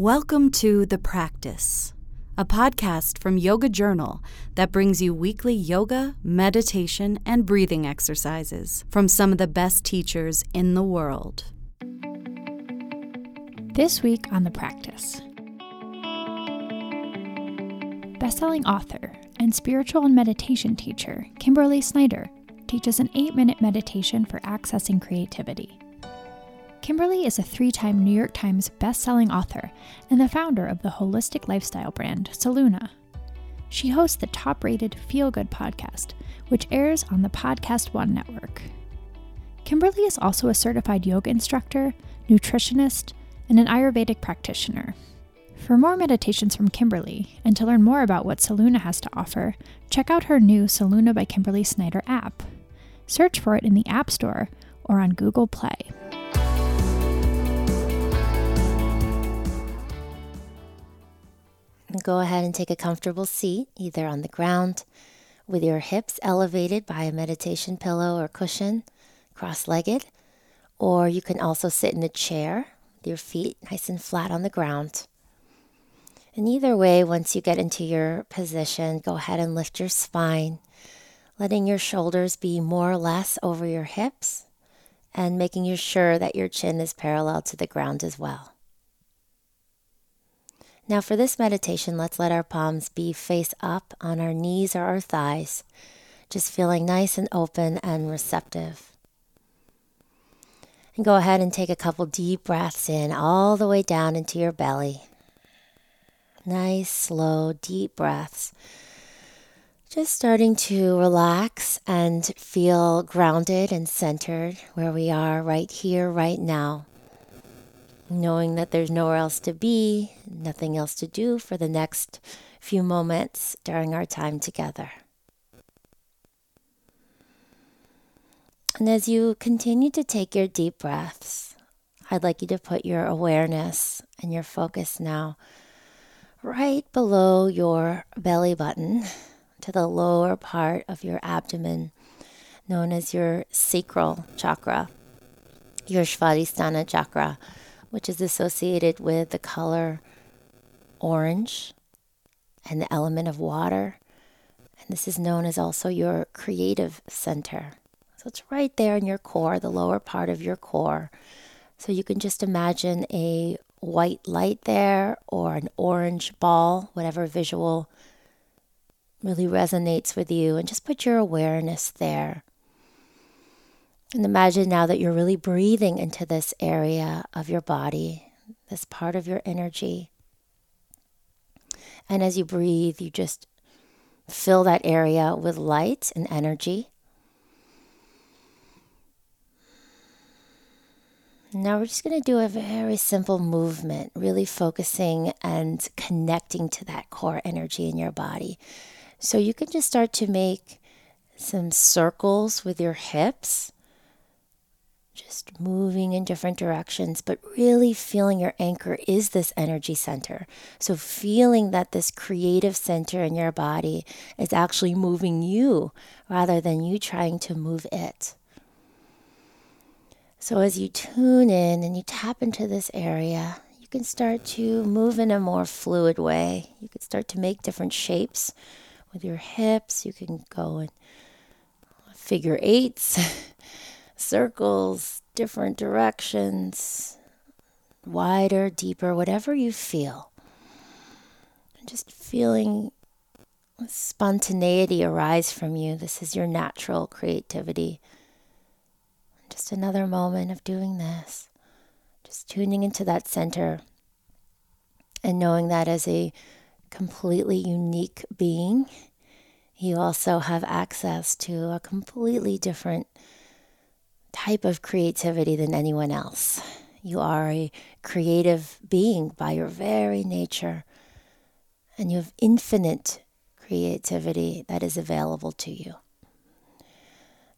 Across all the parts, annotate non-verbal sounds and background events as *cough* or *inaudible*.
Welcome to The Practice, a podcast from Yoga Journal that brings you weekly yoga, meditation, and breathing exercises from some of the best teachers in the world. This week on The Practice. Bestselling author and spiritual and meditation teacher Kimberly Snyder teaches an eight minute meditation for accessing creativity. Kimberly is a three time New York Times bestselling author and the founder of the holistic lifestyle brand Solluna. She hosts the top rated Feel Good podcast, which airs on the Podcast One network. Kimberly is also a certified yoga instructor, nutritionist, and an Ayurvedic practitioner. For more meditations from Kimberly and to learn more about what Solluna has to offer, check out her new Solluna by Kimberly Snyder app. Search for it in the App Store or on Google Play. Go ahead and take a comfortable seat, either on the ground with your hips elevated by a meditation pillow or cushion, cross legged, or you can also sit in a chair with your feet nice and flat on the ground. And either way, once you get into your position, go ahead and lift your spine, letting your shoulders be more or less over your hips, and making sure that your chin is parallel to the ground as well. Now, for this meditation, let's let our palms be face up on our knees or our thighs, just feeling nice and open and receptive. And go ahead and take a couple deep breaths in all the way down into your belly. Nice, slow, deep breaths. Just starting to relax and feel grounded and centered where we are right here, right now knowing that there's nowhere else to be, nothing else to do for the next few moments during our time together. And as you continue to take your deep breaths, I'd like you to put your awareness and your focus now right below your belly button to the lower part of your abdomen, known as your sacral chakra, your Svadhisthana chakra which is associated with the color orange and the element of water. And this is known as also your creative center. So it's right there in your core, the lower part of your core. So you can just imagine a white light there or an orange ball, whatever visual really resonates with you, and just put your awareness there. And imagine now that you're really breathing into this area of your body, this part of your energy. And as you breathe, you just fill that area with light and energy. Now we're just going to do a very simple movement, really focusing and connecting to that core energy in your body. So you can just start to make some circles with your hips just moving in different directions, but really feeling your anchor is this energy center. So, feeling that this creative center in your body is actually moving you rather than you trying to move it. So, as you tune in and you tap into this area, you can start to move in a more fluid way. You can start to make different shapes with your hips. You can go in figure eights. *laughs* circles, different directions, wider, deeper, whatever you feel. Just feeling spontaneity arise from you. This is your natural creativity. Just another moment of doing this. Just tuning into that center and knowing that as a completely unique being, you also have access to a completely different type of creativity than anyone else. You are a creative being by your very nature, and you have infinite creativity that is available to you.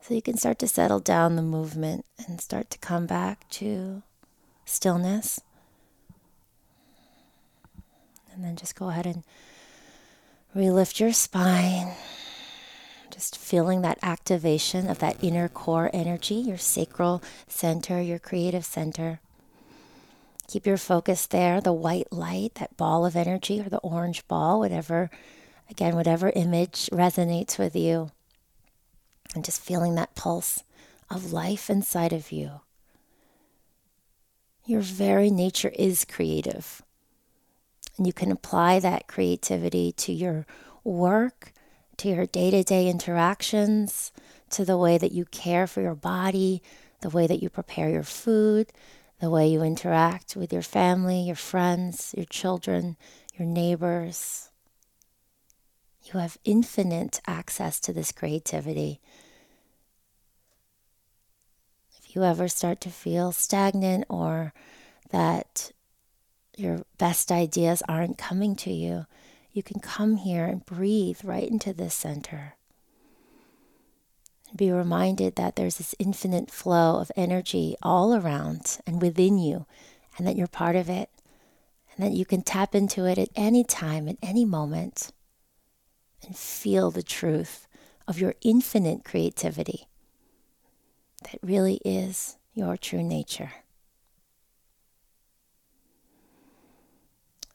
So you can start to settle down the movement and start to come back to stillness. And then just go ahead and relift your spine. Just feeling that activation of that inner core energy, your sacral center, your creative center. Keep your focus there, the white light, that ball of energy or the orange ball, whatever, again, whatever image resonates with you. And just feeling that pulse of life inside of you. Your very nature is creative. And you can apply that creativity to your work, to your day to day interactions, to the way that you care for your body, the way that you prepare your food, the way you interact with your family, your friends, your children, your neighbors. You have infinite access to this creativity. If you ever start to feel stagnant or that your best ideas aren't coming to you, you can come here and breathe right into this center be reminded that there's this infinite flow of energy all around and within you, and that you're part of it, and that you can tap into it at any time, at any moment, and feel the truth of your infinite creativity that really is your true nature.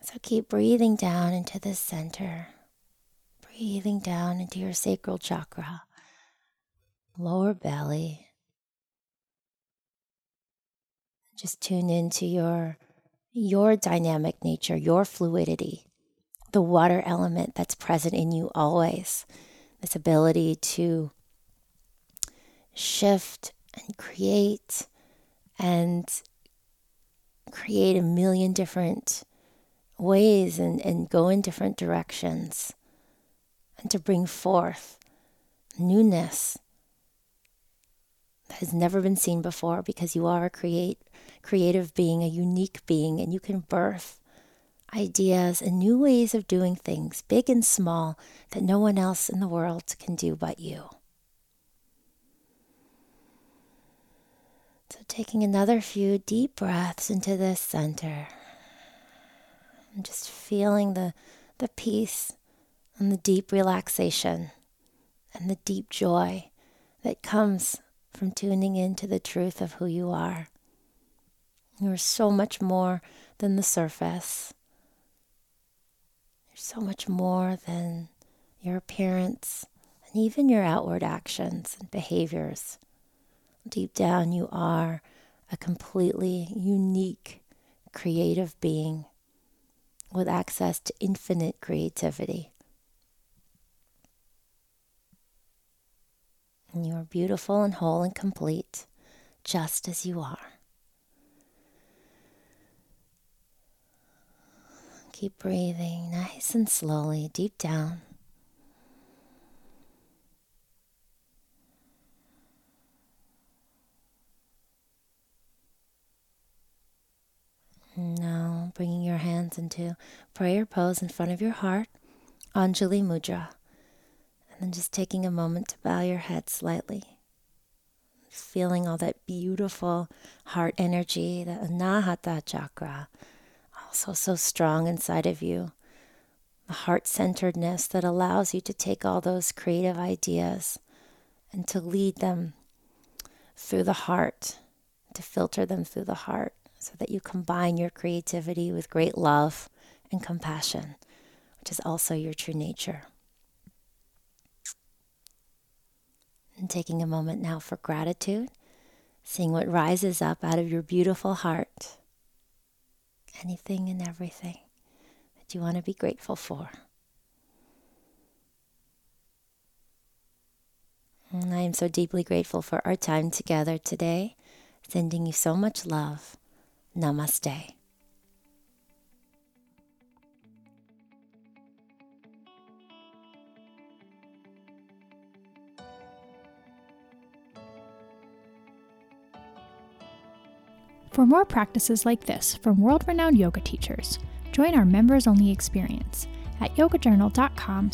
So keep breathing down into the center, breathing down into your sacral chakra lower belly. Just tune into your your dynamic nature, your fluidity, the water element that's present in you always. This ability to shift and create and create a million different ways and, and go in different directions and to bring forth newness that has never been seen before because you are a create, creative being, a unique being, and you can birth ideas and new ways of doing things, big and small, that no one else in the world can do but you. So, taking another few deep breaths into this center and just feeling the, the peace and the deep relaxation and the deep joy that comes from tuning into the truth of who you are. You're so much more than the surface. You're so much more than your appearance and even your outward actions and behaviors. Deep down, you are a completely unique, creative being with access to infinite creativity. And you are beautiful and whole and complete, just as you are. Keep breathing nice and slowly, deep down. Now, bringing your hands into prayer pose in front of your heart, Anjali Mudra. And then just taking a moment to bow your head slightly. Feeling all that beautiful heart energy, the Anahata chakra, also so strong inside of you. The heart centeredness that allows you to take all those creative ideas and to lead them through the heart, to filter them through the heart, so that you combine your creativity with great love and compassion, which is also your true nature. And taking a moment now for gratitude, seeing what rises up out of your beautiful heart. Anything and everything that you want to be grateful for. And I am so deeply grateful for our time together today. Sending you so much love. Namaste. For more practices like this from world renowned yoga teachers, join our members only experience at yogajournal.com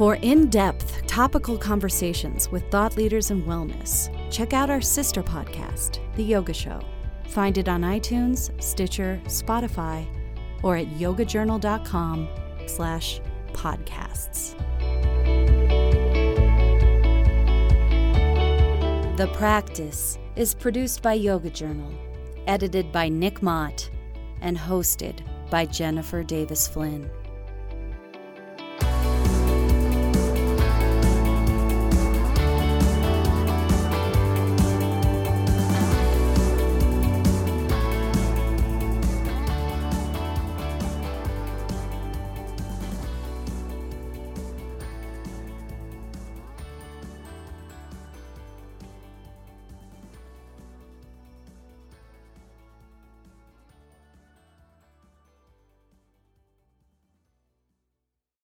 For in depth topical conversations with thought leaders in wellness, check out our sister podcast, The Yoga Show. Find it on iTunes, Stitcher, Spotify, or at yogajournal.com slash podcasts. The Practice is produced by Yoga Journal, edited by Nick Mott, and hosted by Jennifer Davis Flynn.